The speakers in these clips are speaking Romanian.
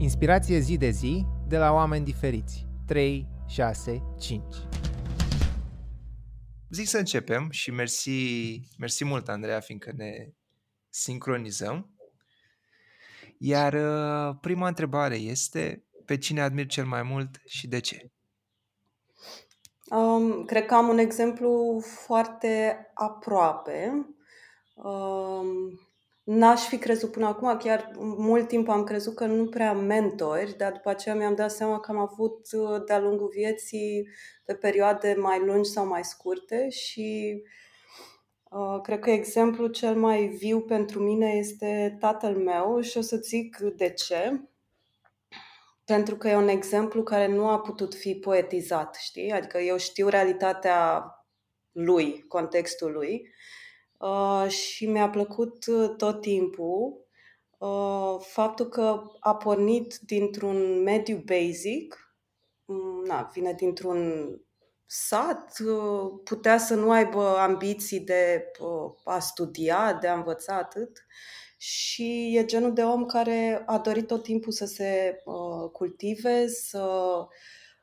Inspirație zi de zi de la oameni diferiți. 3, 6, 5. Zic să începem și mersi, mersi mult, Andreea, fiindcă ne sincronizăm. Iar uh, prima întrebare este pe cine admir cel mai mult și de ce? Um, cred că am un exemplu foarte aproape. Um, N-aș fi crezut până acum, chiar mult timp am crezut că nu prea am mentori, dar după aceea mi-am dat seama că am avut uh, de-a lungul vieții pe perioade mai lungi sau mai scurte și uh, cred că exemplul cel mai viu pentru mine este tatăl meu și o să zic de ce. Pentru că e un exemplu care nu a putut fi poetizat, știi? Adică eu știu realitatea lui, contextul lui, Uh, și mi-a plăcut uh, tot timpul uh, faptul că a pornit dintr-un mediu basic, mm, na, vine dintr-un sat, putea să nu aibă ambiții de a studia, de a învăța atât. Și e genul de om care a dorit tot timpul să se cultive, să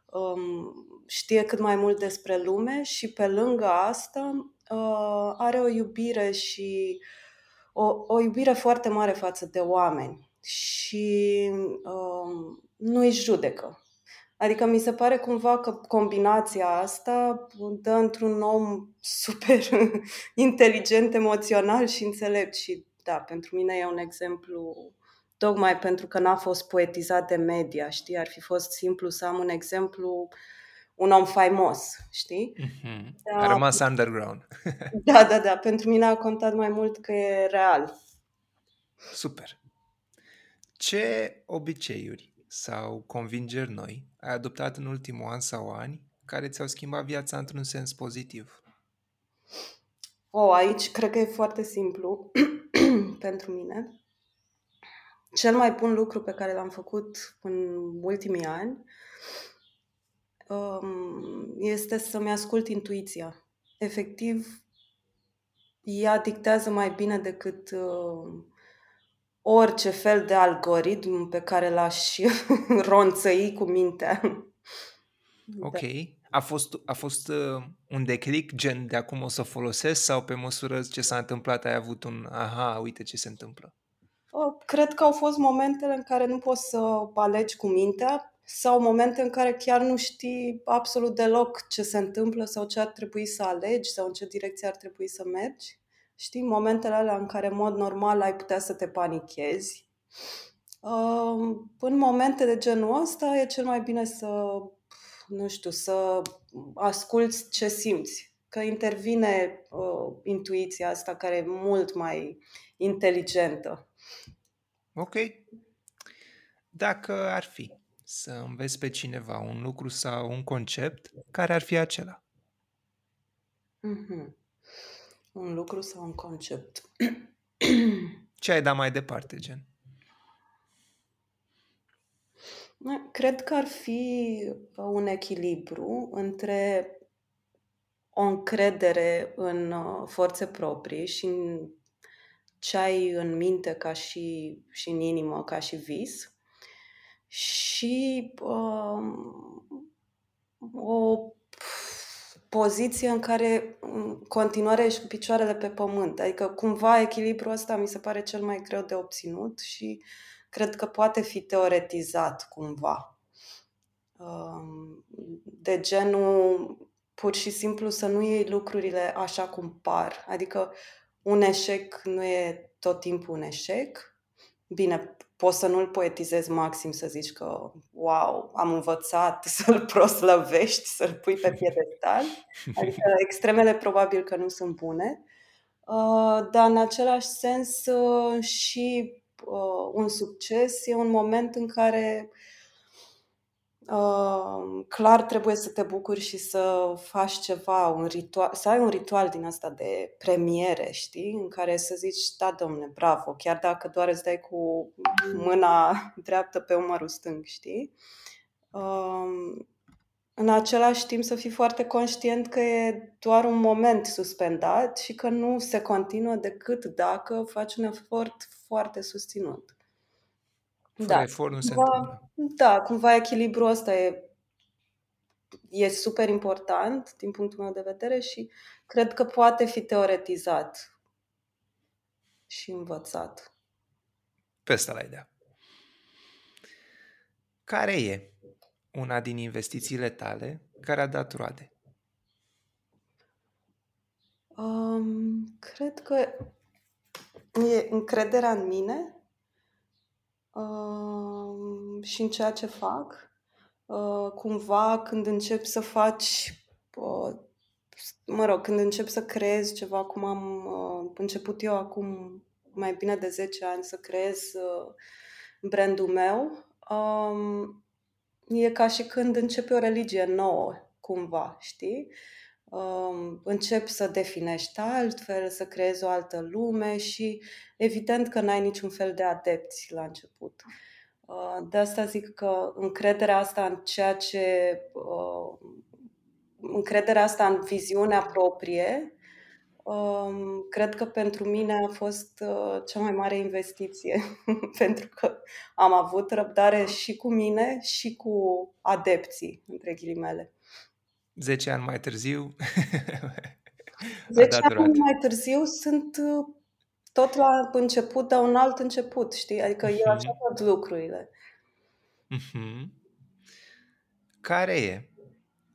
um, știe cât mai mult despre lume și pe lângă asta uh, are o iubire și o, o iubire foarte mare față de oameni și uh, nu îi judecă. Adică mi se pare cumva că combinația asta dă într-un om super inteligent, emoțional și înțelept și da, pentru mine e un exemplu tocmai pentru că n-a fost poetizat de media, știi? Ar fi fost simplu să am un exemplu uh, un om faimos, știi? Mm-hmm. Da, a rămas underground. da, da, da. Pentru mine a contat mai mult că e real. Super. Ce obiceiuri sau convingeri noi ai adoptat în ultimul an sau ani care ți-au schimbat viața într-un sens pozitiv? O, oh, aici cred că e foarte simplu pentru mine. Cel mai bun lucru pe care l-am făcut în ultimii ani este să-mi ascult intuiția. Efectiv, ea dictează mai bine decât uh, orice fel de algoritm pe care l-aș ronțăi cu mintea. Ok. Da. A fost, a fost uh, un declic gen de acum o să folosesc sau pe măsură ce s-a întâmplat ai avut un aha, uite ce se întâmplă? Cred că au fost momentele în care nu poți să alegi cu mintea, sau momente în care chiar nu știi absolut deloc ce se întâmplă sau ce ar trebui să alegi sau în ce direcție ar trebui să mergi. Știi, momentele alea în care în mod normal ai putea să te panichezi. În momente de genul ăsta e cel mai bine să, nu știu, să asculți ce simți. Că intervine uh, intuiția asta care e mult mai inteligentă. Ok. Dacă ar fi să înveți pe cineva un lucru sau un concept, care ar fi acela? Mm-hmm. Un lucru sau un concept. Ce ai dat mai departe, gen? Cred că ar fi un echilibru între o încredere în uh, forțe proprii și în ce ai în minte ca și, și în inimă ca și vis și uh, o poziție în care în continuare ești cu picioarele pe pământ. Adică cumva echilibrul ăsta mi se pare cel mai greu de obținut și cred că poate fi teoretizat cumva. De genul pur și simplu să nu iei lucrurile așa cum par. Adică un eșec nu e tot timpul un eșec. Bine, poți să nu-l poetizezi maxim, să zici că, wow, am învățat să-l proslăvești, să-l pui pe piedestal. Adică extremele probabil că nu sunt bune. Uh, dar în același sens uh, și uh, un succes e un moment în care Uh, clar trebuie să te bucuri și să faci ceva, un ritual, să ai un ritual din asta de premiere, știi? În care să zici, da, domne, bravo, chiar dacă doar îți dai cu mâna dreaptă pe umărul stâng, știi? Uh, în același timp să fii foarte conștient că e doar un moment suspendat și că nu se continuă decât dacă faci un efort foarte susținut. Fără Da, efort nu se cumva, întâmplă. da, cumva echilibrul ăsta e, e super important din punctul meu de vedere și cred că poate fi teoretizat și învățat. Pe ăsta la idea. Care e una din investițiile tale care a dat roade? Um, cred că e încrederea în mine um, și în ceea ce fac. Uh, cumva când încep să faci, uh, mă rog, când încep să creezi ceva cum am uh, început eu acum mai bine de 10 ani să creez uh, brandul meu, um, e ca și când începe o religie nouă, cumva, știi? Um, încep să definești altfel, să creezi o altă lume și evident că n-ai niciun fel de adepți la început. Uh, de asta zic că încrederea asta în ceea ce. Uh, încrederea asta în viziunea proprie, um, cred că pentru mine a fost uh, cea mai mare investiție, pentru că am avut răbdare și cu mine și cu adepții, între ghilimele. 10 ani mai târziu a 10 dat ani roade. mai târziu sunt uh, tot la început, dar un alt început, știi? Adică eu așa Mhm. văd lucrurile. Mhm. Care e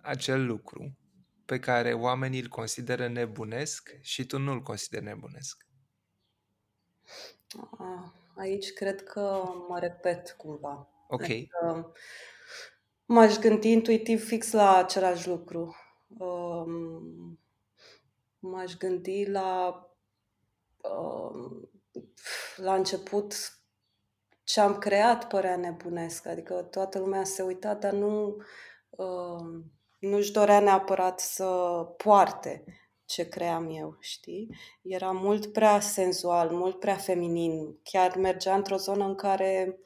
acel lucru pe care oamenii îl consideră nebunesc și tu nu îl consideri nebunesc? Ah, Aici cred că mă repet cumva. Ok. Adică m-aș gândi intuitiv fix la același lucru. Um, M-aș gândi la um, la început ce am creat părea nebunesc, adică toată lumea se uita, dar nu um, nu-și dorea neapărat să poarte ce cream eu, știi? Era mult prea senzual, mult prea feminin. Chiar mergea într-o zonă în care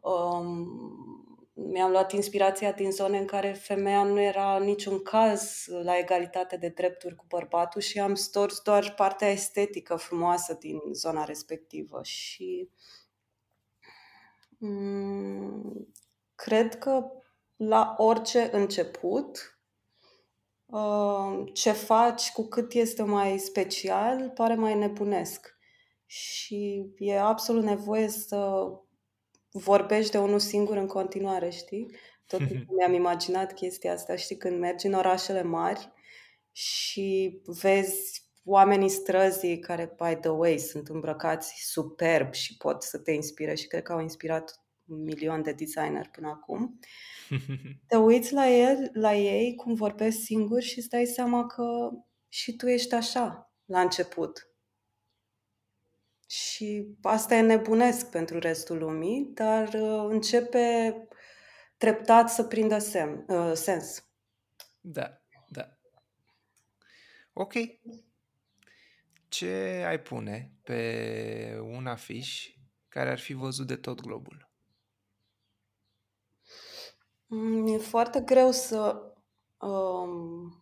um, mi-am luat inspirația din zone în care femeia nu era în niciun caz la egalitate de drepturi cu bărbatul și am stors doar partea estetică frumoasă din zona respectivă și mm, cred că la orice început uh, ce faci cu cât este mai special pare mai nebunesc. Și e absolut nevoie să vorbești de unul singur în continuare, știi? Tot timpul mi-am imaginat chestia asta, știi, când mergi în orașele mari și vezi oamenii străzii care, by the way, sunt îmbrăcați superb și pot să te inspire și cred că au inspirat un milion de designer până acum. Te uiți la, el, la ei cum vorbesc singuri și îți dai seama că și tu ești așa la început. Și asta e nebunesc pentru restul lumii, dar uh, începe treptat să prindă sem, uh, sens. Da, da. Ok. Ce ai pune pe un afiș care ar fi văzut de tot globul? Mm, E foarte greu să, um,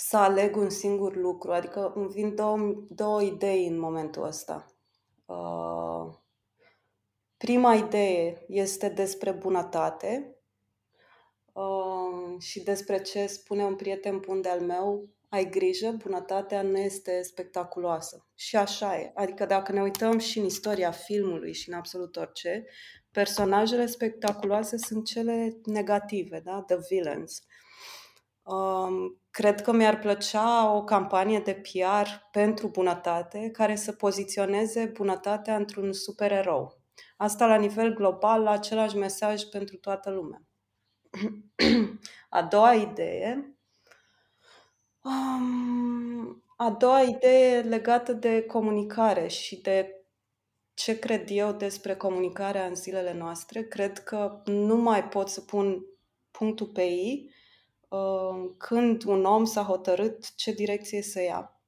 să aleg un singur lucru, adică îmi vin două, două idei în momentul ăsta. Uh, prima idee este despre bunătate uh, și despre ce spune un prieten bun de-al meu, ai grijă, bunătatea nu este spectaculoasă. Și așa e. Adică dacă ne uităm și în istoria filmului și în absolut orice, personajele spectaculoase sunt cele negative, da? The villains. Um, cred că mi-ar plăcea o campanie de PR pentru bunătate care să poziționeze bunătatea într-un supererou. Asta la nivel global, la același mesaj pentru toată lumea. A doua idee Um, a doua idee legată de comunicare și de ce cred eu despre comunicarea în zilele noastre. Cred că nu mai pot să pun punctul pe I uh, când un om s-a hotărât ce direcție să ia.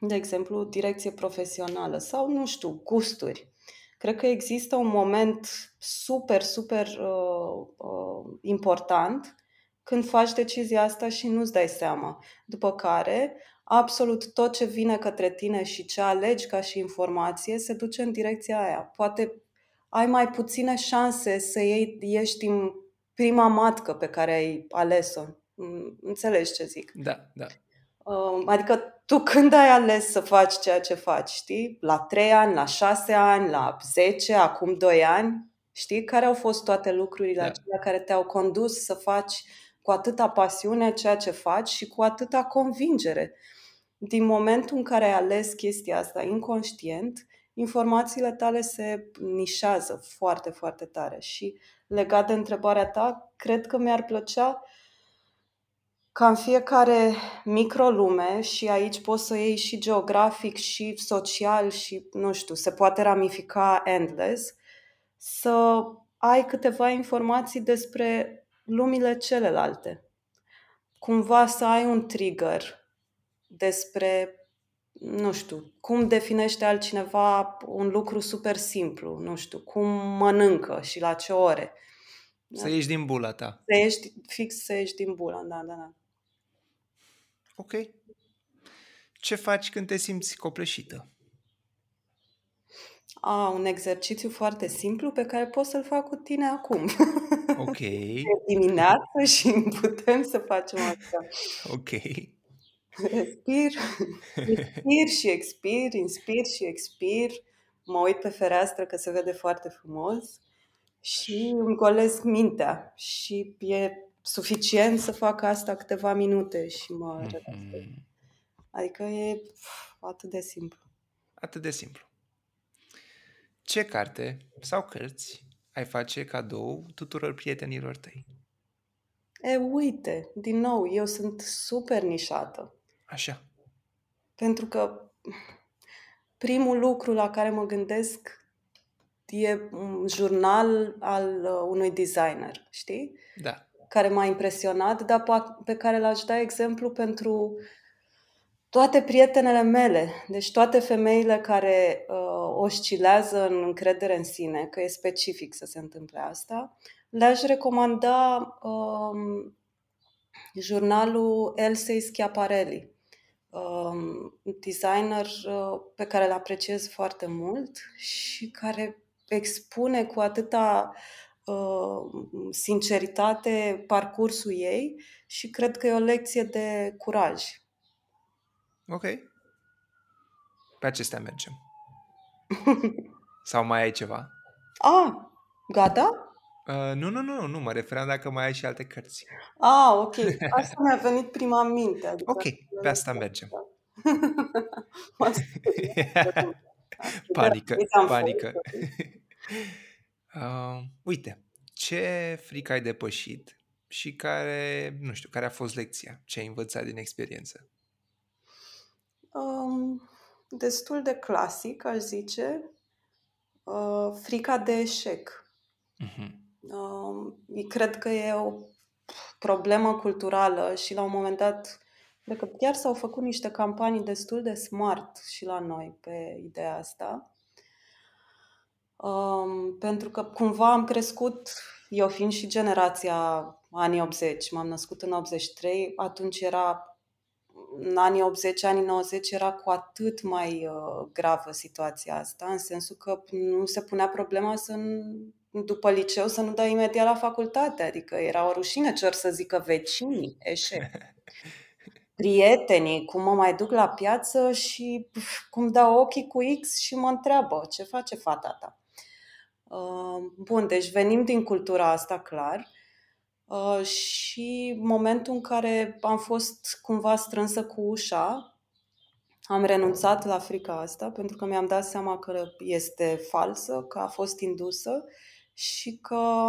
De exemplu, direcție profesională sau, nu știu, gusturi. Cred că există un moment super, super uh, uh, important când faci decizia asta și nu-ți dai seama. După care, absolut tot ce vine către tine și ce alegi ca și informație se duce în direcția aia. Poate ai mai puține șanse să iei, ieși din prima matcă pe care ai ales-o. Mm, Înțelegi ce zic? Da, da. Uh, Adică tu când ai ales să faci ceea ce faci, știi? La 3 ani, la 6 ani, la 10, acum 2 ani, știi? Care au fost toate lucrurile Da. acelea care te-au condus să faci cu atâta pasiune ceea ce faci și cu atâta convingere. Din momentul în care ai ales chestia asta inconștient, informațiile tale se nișează foarte, foarte tare. Și legat de întrebarea ta, cred că mi-ar plăcea ca în fiecare microlume și aici poți să iei și geografic și social și, nu știu, se poate ramifica endless, să ai câteva informații despre lumile celelalte. Cumva să ai un trigger despre, nu știu, cum definește altcineva un lucru super simplu, nu știu, cum mănâncă și la ce ore. Să ieși din bula ta. Să ieși, fix să ieși din bula, da, da, da. Ok. Ce faci când te simți copleșită? A, un exercițiu foarte simplu pe care pot să-l fac cu tine acum. Ok, E dimineață și putem să facem asta. ok. Respir, inspir și expir, inspir și expir. Mă uit pe fereastră că se vede foarte frumos și îmi golesc mintea. Și e suficient să fac asta câteva minute și mă relaxez. Mhm. Adică e pf, atât de simplu. Atât de simplu. Ce carte sau cărți ai face cadou tuturor prietenilor tăi? E, uite, din nou, eu sunt super nișată. Așa. Pentru că primul lucru la care mă gândesc e un jurnal al uh, unui designer, știi? Da. Care m-a impresionat, dar pa- pe care l-aș da exemplu pentru toate prietenele mele. Deci toate femeile care uh, oscilează în încredere în sine, că e specific să se întâmple asta, le-aș recomanda um, jurnalul Elsei Schiaparelli um, designer uh, pe care îl apreciez foarte mult și care expune cu atâta uh, sinceritate parcursul ei și cred că e o lecție de curaj. Ok. Pe acestea mergem. Sau mai ai ceva? Ah, gata? Uh, nu, nu, nu, nu, mă referam dacă mai ai și alte cărți. Ah, ok. Asta mi-a venit prima în minte. Adică Ok, pe asta mergem. M-a speriat. panică, Uitam panică. Foarte. Uh, uite, ce frică ai depășit și care, nu știu, care a fost lecția? Ce ai învățat din experiență? Um, destul de clasic, aș zice. Uh, frica de eșec. Mhm. Um, cred că e o problemă culturală și la un moment dat, cred că chiar s-au făcut niște campanii destul de smart și la noi pe ideea asta. Um, pentru că cumva am crescut, eu fiind și generația anii 80, m-am născut în 83, atunci era, în anii 80, anii 90, era cu atât mai uh, gravă situația asta, în sensul că nu se punea problema să, n- după liceu, să nu dai imediat la facultate, adică era o rușine ce or să zică vecinii, eșec prietenii, cum mă mai duc la piață și pf, cum dau ochii cu X și mă întreabă ce face fata ta. Uh, Bun, deci venim din cultura asta, clar. Uh, Și momentul în care am fost cumva strânsă cu ușa, am renunțat la frica asta pentru că mi-am dat seama că este falsă, că a fost indusă și că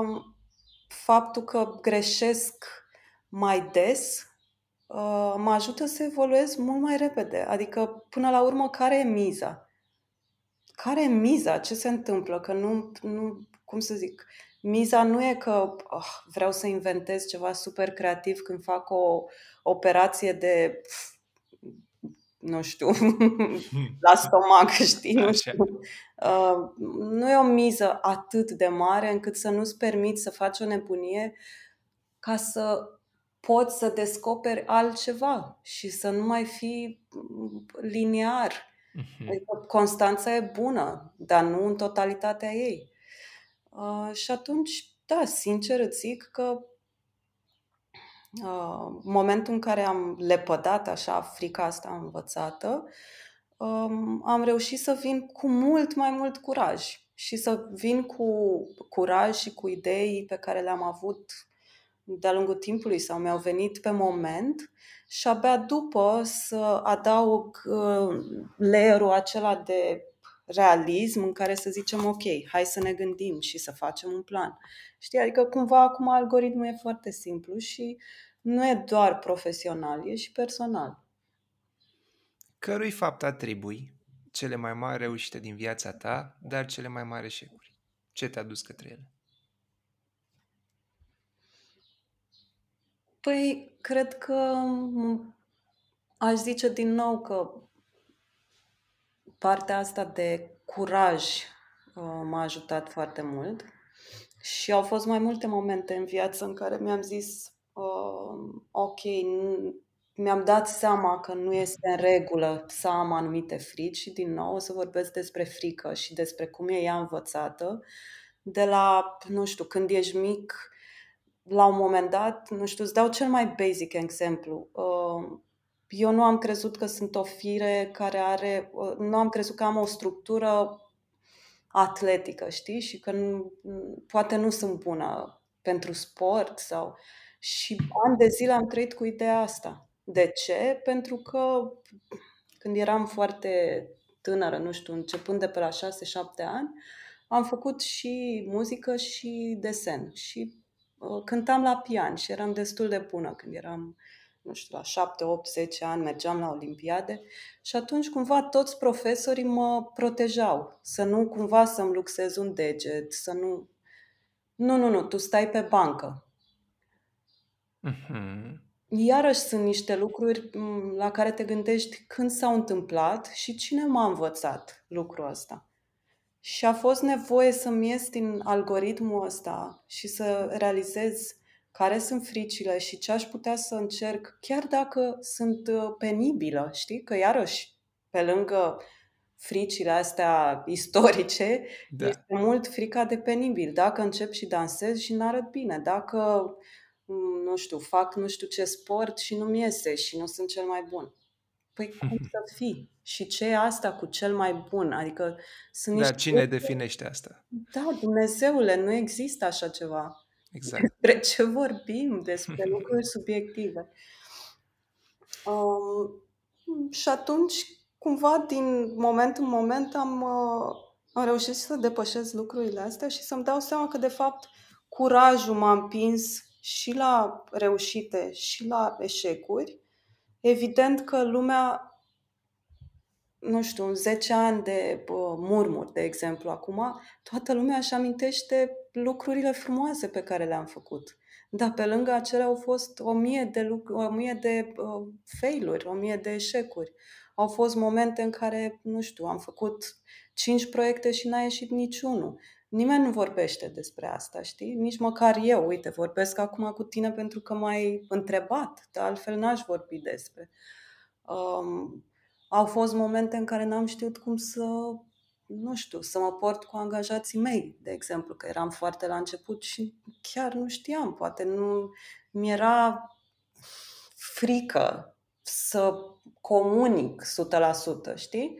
faptul că greșesc mai des uh, mă ajută să evoluez mult mai repede. Adică, până la urmă, care e miza? Care e miza? Ce se întâmplă? Că nu, nu cum să zic, miza nu e că oh, vreau să inventez ceva super creativ când fac o operație de, pf, nu știu, la stomac, știi? Nu Așa. știu. Uh, nu e o miză atât de mare încât să nu-ți permiți să faci o nebunie ca să poți să descoperi altceva și să nu mai fii mm, liniar. Mhm. Adică constanța e bună, dar nu în totalitatea ei. Uh, și atunci, da, sincer îți zic că uh, momentul în care am lepădat așa frica asta învățată, um, am reușit să vin cu mult mai mult curaj și să vin cu curaj și cu idei pe care le-am avut de-a lungul timpului sau mi-au venit pe moment și abia după să adaug uh, layerul acela de realism în care să zicem ok, hai să ne gândim și să facem un plan. Știi, adică cumva acum algoritmul e foarte simplu și nu e doar profesional, e și personal. Cărui fapt atribui cele mai mari reușite din viața ta, dar cele mai mari eșecuri? Ce te-a dus către ele? Păi, cred că aș zice din nou că partea asta de curaj uh, m-a ajutat foarte mult și au fost mai multe momente în viață în care mi-am zis uh, ok, mi-am dat seama că nu este în regulă să am anumite frici și din nou o să vorbesc despre frică și despre cum e ea învățată de la, nu știu, când ești mic, la un moment dat, nu știu, îți dau cel mai basic exemplu. Uh, eu nu am crezut că sunt o fire care are, uh, nu am crezut că am o structură atletică, știi? Și că nu, poate nu sunt bună pentru sport sau... Și ani de zile am trăit cu ideea asta. De ce? Pentru că când eram foarte tânără, nu știu, începând de pe la 6-7 ani, am făcut și muzică și desen. Și uh, cântam la pian și eram destul de bună când eram, nu știu, la 7, 8, 10 ani, mergeam la olimpiade și atunci cumva toți profesorii mă protejau, să nu cumva să-mi luxez un deget, să nu... Nu, nu, nu, tu stai pe bancă. Mm-hmm iarăși sunt niște lucruri mm, la care te gândești când s-au întâmplat și cine m-a învățat lucrul ăsta. Și a fost nevoie să-mi ies din algoritmul ăsta și să realizez care sunt fricile și ce aș putea să încerc, chiar dacă sunt uh, penibilă, știi? Că iarăși, pe lângă fricile astea istorice, da. este mult frica de penibil. Dacă încep și dansez și n-arăt bine, dacă nu știu, fac nu știu ce sport și nu-mi iese și nu sunt cel mai bun. Păi cum să fii? Și ce e asta cu cel mai bun? Adică sunt Dar cine lucruri... definește asta? Da, Dumnezeule, nu există așa ceva. Exact. Despre ce vorbim? Despre lucruri subiective. Um, și atunci, cumva, din moment în moment, am, uh, am reușit să depășesc lucrurile astea și să-mi dau seama că, de fapt, curajul m-a împins și la reușite și la eșecuri, evident că lumea, nu știu, în 10 ani de bă, murmuri, de exemplu, acum, toată lumea își amintește lucrurile frumoase pe care le-am făcut. Dar pe lângă acelea au fost o mie de, lucru, o mie de uh, failuri, o mie de eșecuri. Au fost momente în care, nu știu, am făcut cinci proiecte și n-a ieșit niciunul. Nimeni nu vorbește despre asta, știi? Nici măcar eu, uite, vorbesc acum cu tine pentru că m-ai întrebat, dar altfel n-aș vorbi despre. Um, au fost momente în care n-am știut cum să, nu știu, să mă port cu angajații mei, de exemplu, că eram foarte la început și chiar nu știam, poate nu mi-era frică să comunic 100%, știi?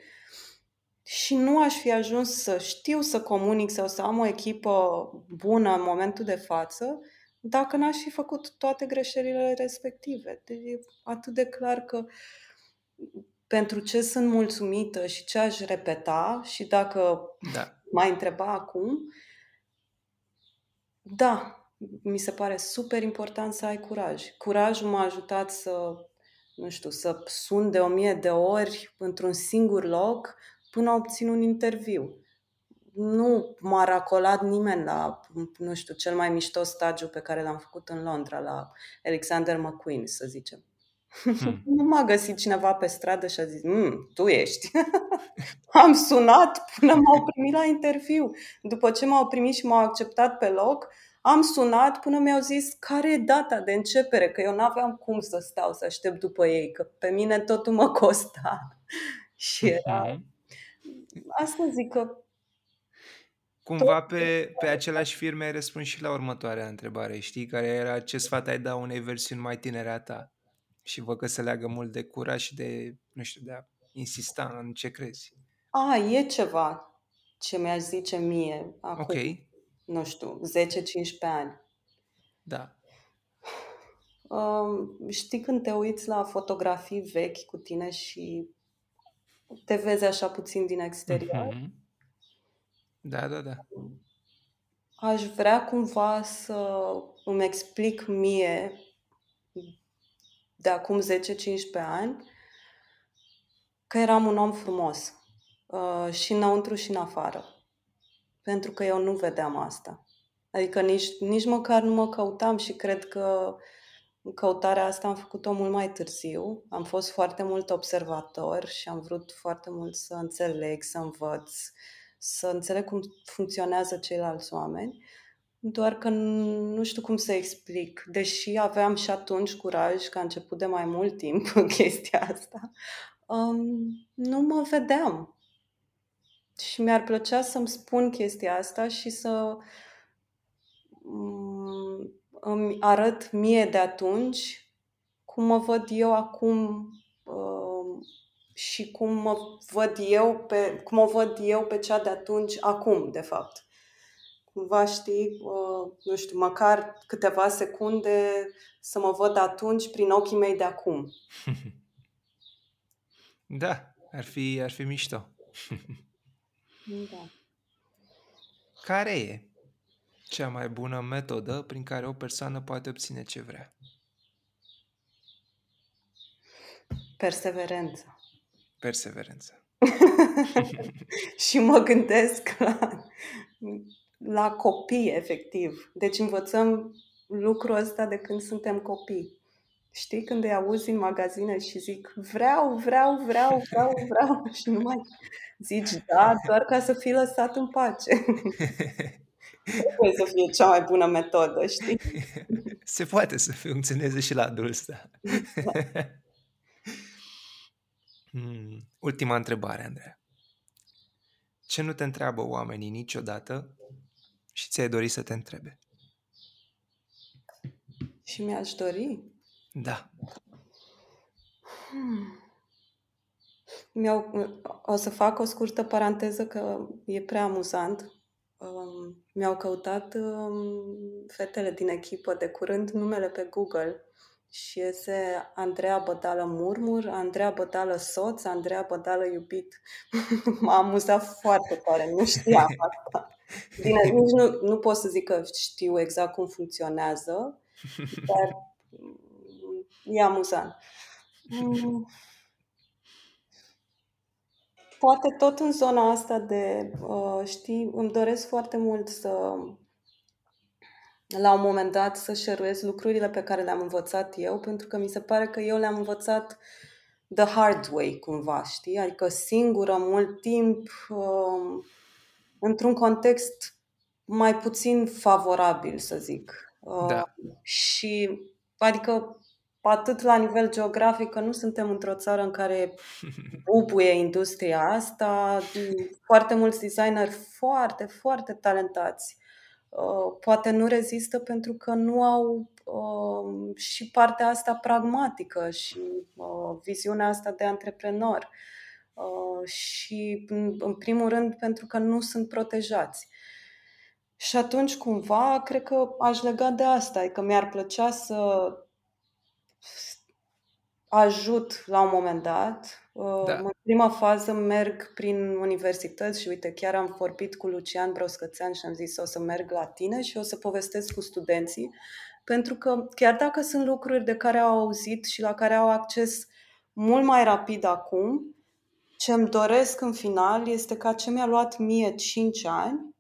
și nu aș fi ajuns să știu să comunic sau să am o echipă bună în momentul de față dacă n-aș fi făcut toate greșelile respective. Deci e atât de clar că pentru ce sunt mulțumită și ce aș repeta și dacă da. m-ai întreba acum, da, mi se pare super important să ai curaj. Curajul m-a ajutat să, nu știu, să sun de o mie de ori într-un singur loc până a obțin un interviu. Nu m-a racolat nimeni la, nu știu, cel mai mișto stagiu pe care l-am făcut în Londra, la Alexander McQueen, să zicem. Hmm. nu m-a găsit cineva pe stradă și a zis, mm, tu ești. Am sunat până m-au primit la interviu. După ce m-au primit și m-au acceptat pe loc, am sunat până mi-au zis care e data de începere, că eu n-aveam cum să stau să aștept după ei, că pe mine totul mă costa. și era, mhm asta zic că Cumva pe, pe același firme ai răspuns și la următoarea întrebare, știi? Care era ce sfat ai da unei versiuni mai tinere a ta? Și văd că se leagă mult de curaj și de, nu știu, de a insista în ce crezi. A, e ceva ce mi-aș zice mie acum, Ok, nu știu, 10-15 ani. da. Um, știi când te uiți la fotografii vechi cu tine și te vezi așa puțin din exterior? Mhm. Da, da, da. Aș vrea cumva să îmi explic mie de acum 10-15 ani că eram un om frumos uh, și înăuntru și în afară. Pentru că eu nu vedeam asta. Adică nici, nici măcar nu mă căutam și cred că căutarea asta am făcut-o mult mai târziu. Am fost foarte mult observator și am vrut foarte mult să înțeleg, să învăț, să înțeleg cum funcționează ceilalți oameni. Doar că nu știu cum să explic. Deși aveam și atunci curaj, că a început de mai mult timp chestia asta, um, nu mă vedeam. Și mi-ar plăcea să-mi spun chestia asta și să um, îmi arăt mie de atunci cum mă văd eu acum um, și cum mă văd eu pe, cum o văd eu pe cea de atunci acum, de fapt. Cumva știi, uh, nu știu, măcar câteva secunde să mă văd atunci prin ochii mei de acum. Da, ar fi, ar fi mișto. Da. Care e cea mai bună metodă prin care o persoană poate obține ce vrea? Perseverență. Perseverență. și mă gândesc la, la copii, efectiv. Deci învățăm lucrul ăsta de când suntem copii. Știi, când îi auzi în magazine și zic vreau, vreau, vreau, vreau, vreau și nu mai zici da, doar ca să fii lăsat în pace. Trebuie să fie cea mai bună metodă, știi? Se poate să funcționeze și la adulți, da. Hmm, Ultima întrebare, Andreea. Ce nu te întreabă oamenii niciodată și ți-ai dori să te întrebe? Și mi-aș dori. Da. Mi-au, o să fac o scurtă paranteză că e prea amuzant. Um, mi-au căutat um, fetele din echipă de curând numele pe Google și iese Andreea Bădală Murmur, Andreea Bădală Soț, Andreea Bădală Iubit. M-a amuzat foarte tare, nu știam asta. Bine, nici nu, nu pot să zic că știu exact cum funcționează, dar mm, e amuzant. Mm, Poate tot în zona asta de, uh, știi, îmi doresc foarte mult să, la un moment dat, să șeruiesc lucrurile pe care le-am învățat eu, pentru că mi se pare că eu le-am învățat the hard way, cumva, știi? Adică singură, mult timp, uh, într-un context mai puțin favorabil, să zic. Uh, Da. și, adică, atât la nivel geografic, că nu suntem într-o țară în care bubuie industria asta, foarte mulți designeri foarte, foarte talentați. Uh, Poate nu rezistă pentru că nu au uh, și partea asta pragmatică și uh, viziunea asta de antreprenor. Uh, Și, în în primul rând, pentru că nu sunt protejați. Și atunci, cumva, cred că aș lega de asta, adică mi-ar plăcea să ajut la un moment dat. Uh, Da. În prima fază merg prin universități și uite, chiar am vorbit cu Lucian Broscățean și am zis o să merg la tine și o să povestesc cu studenții, pentru că chiar dacă sunt lucruri de care au auzit și la care au acces mult mai rapid acum, ce îmi doresc în final este ca ce mi-a luat mie 5 ani,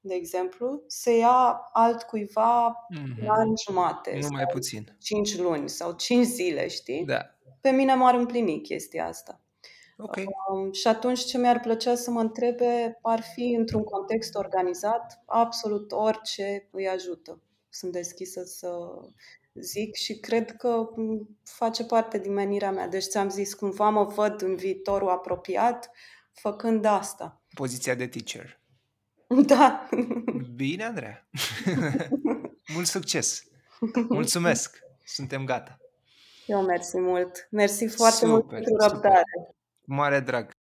de exemplu, să ia altcuiva Mhm. un an jumate Nu sau mai puțin. 5 luni sau 5 zile, știi? Da. Pe mine m-ar împlini chestia asta. Ok. Um, și atunci ce mi-ar plăcea să mă întrebe ar fi într-un context organizat absolut orice îi ajută. Sunt deschisă să zic și cred că m, face parte din menirea mea. Deci ți-am zis, cumva mă văd în viitorul apropiat făcând asta. Poziția de teacher. Da. Bine, Andreea. Mult succes. Mulțumesc. Suntem gata. Eu mersi mult. Mersi foarte mult Super, pentru super. răbdare. Mare drag.